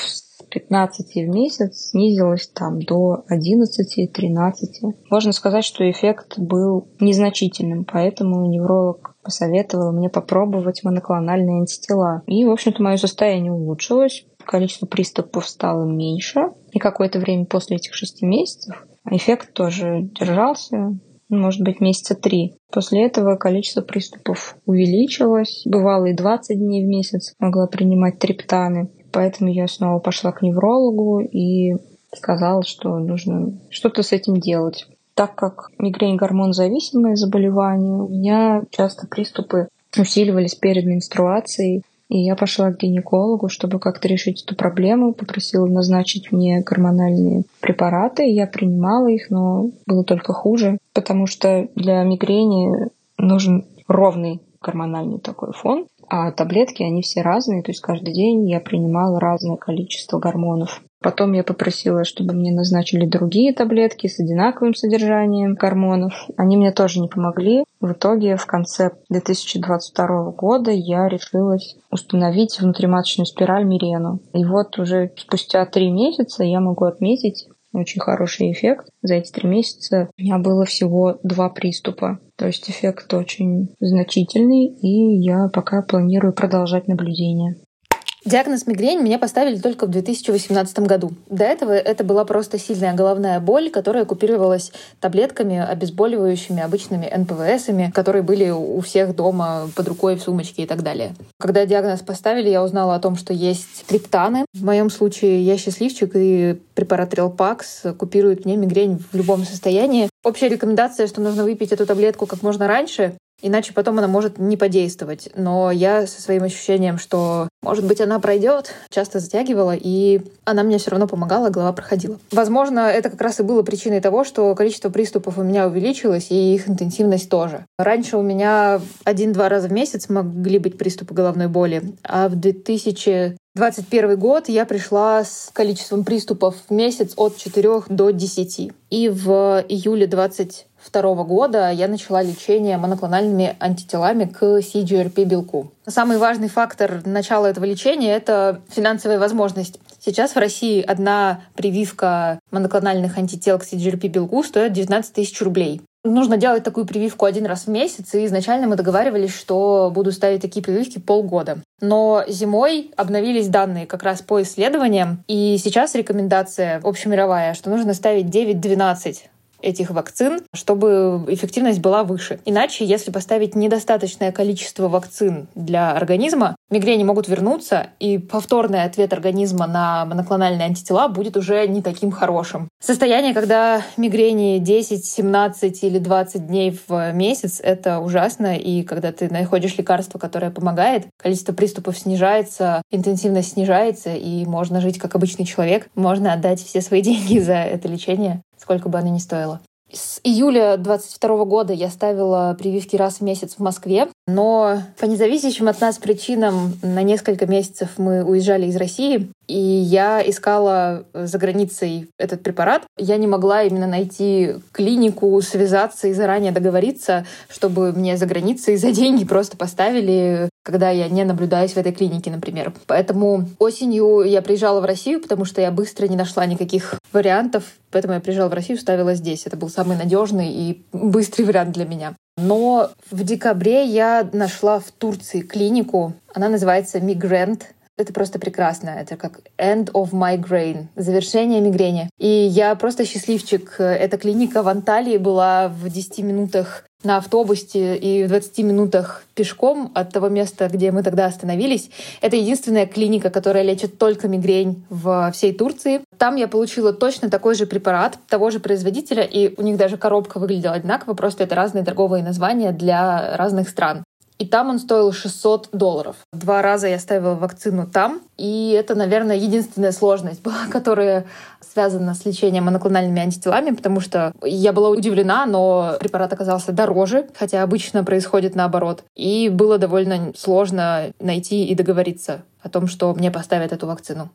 [SPEAKER 7] 15 в месяц снизилось там до 11-13. Можно сказать, что эффект был незначительным, поэтому невролог посоветовал мне попробовать моноклональные антитела. И, в общем-то, мое состояние улучшилось, количество приступов стало меньше. И какое-то время после этих шести месяцев эффект тоже держался, может быть, месяца три. После этого количество приступов увеличилось. Бывало и 20 дней в месяц могла принимать триптаны. Поэтому я снова пошла к неврологу и сказала, что нужно что-то с этим делать. Так как мигрень гормон-зависимое заболевание, у меня часто приступы усиливались перед менструацией, и я пошла к гинекологу, чтобы как-то решить эту проблему, попросила назначить мне гормональные препараты. Я принимала их, но было только хуже, потому что для мигрени нужен ровный гормональный такой фон, а таблетки, они все разные, то есть каждый день я принимала разное количество гормонов. Потом я попросила, чтобы мне назначили другие таблетки с одинаковым содержанием гормонов. Они мне тоже не помогли. В итоге в конце 2022 года я решилась установить внутриматочную спираль Мирену. И вот уже спустя три месяца я могу отметить очень хороший эффект. За эти три месяца у меня было всего два приступа. То есть эффект очень значительный, и я пока планирую продолжать наблюдение.
[SPEAKER 8] Диагноз мигрень мне поставили только в 2018 году. До этого это была просто сильная головная боль, которая купировалась таблетками, обезболивающими, обычными НПВСами, которые были у всех дома под рукой, в сумочке и так далее. Когда диагноз поставили, я узнала о том, что есть триптаны. В моем случае я счастливчик, и препарат Релпакс купирует мне мигрень в любом состоянии. Общая рекомендация, что нужно выпить эту таблетку как можно раньше, Иначе потом она может не подействовать. Но я со своим ощущением, что, может быть, она пройдет, часто затягивала, и она мне все равно помогала, голова проходила. Возможно, это как раз и было причиной того, что количество приступов у меня увеличилось, и их интенсивность тоже. Раньше у меня один-два раза в месяц могли быть приступы головной боли, а в 2000 21 год я пришла с количеством приступов в месяц от 4 до 10. И в июле 20 2022 года я начала лечение моноклональными антителами к CGRP белку. Самый важный фактор начала этого лечения — это финансовая возможность. Сейчас в России одна прививка моноклональных антител к CGRP белку стоит 19 тысяч рублей. Нужно делать такую прививку один раз в месяц, и изначально мы договаривались, что буду ставить такие прививки полгода. Но зимой обновились данные как раз по исследованиям, и сейчас рекомендация общемировая, что нужно ставить 9-12 этих вакцин, чтобы эффективность была выше. Иначе, если поставить недостаточное количество вакцин для организма, мигрени могут вернуться, и повторный ответ организма на моноклональные антитела будет уже не таким хорошим. Состояние, когда мигрени 10, 17 или 20 дней в месяц, это ужасно, и когда ты находишь лекарство, которое помогает, количество приступов снижается, интенсивность снижается, и можно жить как обычный человек, можно отдать все свои деньги за это лечение сколько бы оно ни стоило. С июля 22 года я ставила прививки раз в месяц в Москве, но по независящим от нас причинам на несколько месяцев мы уезжали из России, и я искала за границей этот препарат. Я не могла именно найти клинику, связаться и заранее договориться, чтобы мне за границей за деньги просто поставили, когда я не наблюдаюсь в этой клинике, например. Поэтому осенью я приезжала в Россию, потому что я быстро не нашла никаких вариантов, поэтому я приезжала в Россию, ставила здесь. Это был самый надежный и быстрый вариант для меня. Но в декабре я нашла в Турции клинику. Она называется Migrant. Это просто прекрасно. Это как end of migraine, завершение мигрени. И я просто счастливчик. Эта клиника в Анталии была в 10 минутах на автобусе и в 20 минутах пешком от того места, где мы тогда остановились. Это единственная клиника, которая лечит только мигрень в всей Турции. Там я получила точно такой же препарат того же производителя, и у них даже коробка выглядела одинаково, просто это разные торговые названия для разных стран. И там он стоил 600 долларов. Два раза я ставила вакцину там, и это, наверное, единственная сложность была, которая связана с лечением моноклональными антителами, потому что я была удивлена, но препарат оказался дороже, хотя обычно происходит наоборот. И было довольно сложно найти и договориться о том, что мне поставят эту вакцину.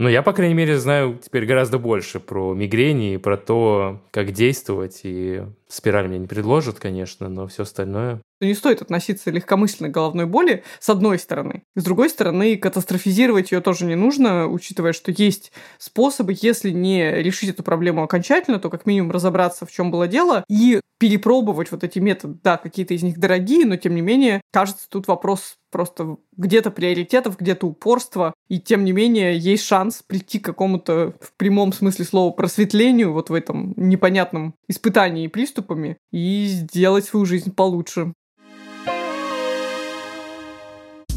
[SPEAKER 4] Ну, я, по крайней мере, знаю теперь гораздо больше про мигрени и про то, как действовать. И спираль мне не предложат, конечно, но все остальное
[SPEAKER 1] не стоит относиться легкомысленно к головной боли, с одной стороны. С другой стороны, катастрофизировать ее тоже не нужно, учитывая, что есть способы, если не решить эту проблему окончательно, то как минимум разобраться, в чем было дело, и перепробовать вот эти методы. Да, какие-то из них дорогие, но тем не менее, кажется, тут вопрос просто где-то приоритетов, где-то упорства, и тем не менее есть шанс прийти к какому-то в прямом смысле слова просветлению вот в этом непонятном испытании приступами и сделать свою жизнь получше.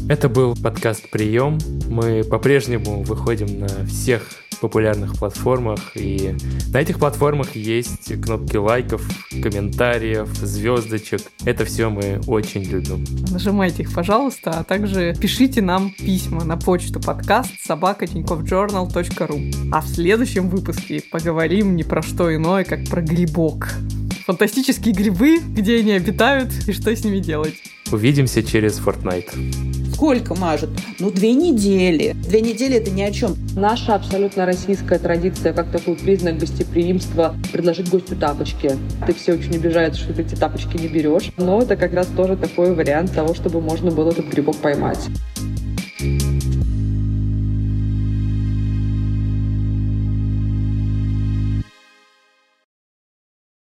[SPEAKER 4] Это был подкаст «Прием». Мы по-прежнему выходим на всех популярных платформах. И на этих платформах есть кнопки лайков, комментариев, звездочек. Это все мы очень любим.
[SPEAKER 1] Нажимайте их, пожалуйста, а также пишите нам письма на почту подкаст собака ру. А в следующем выпуске поговорим не про что иное, как про грибок. Фантастические грибы, где они обитают и что с ними делать.
[SPEAKER 4] Увидимся через Fortnite.
[SPEAKER 9] Сколько мажут? Ну, две недели. Две недели — это ни о чем.
[SPEAKER 10] Наша абсолютно российская традиция, как такой признак гостеприимства, предложить гостю тапочки. Ты все очень обижаются, что ты эти тапочки не берешь. Но это как раз тоже такой вариант того, чтобы можно было этот грибок поймать.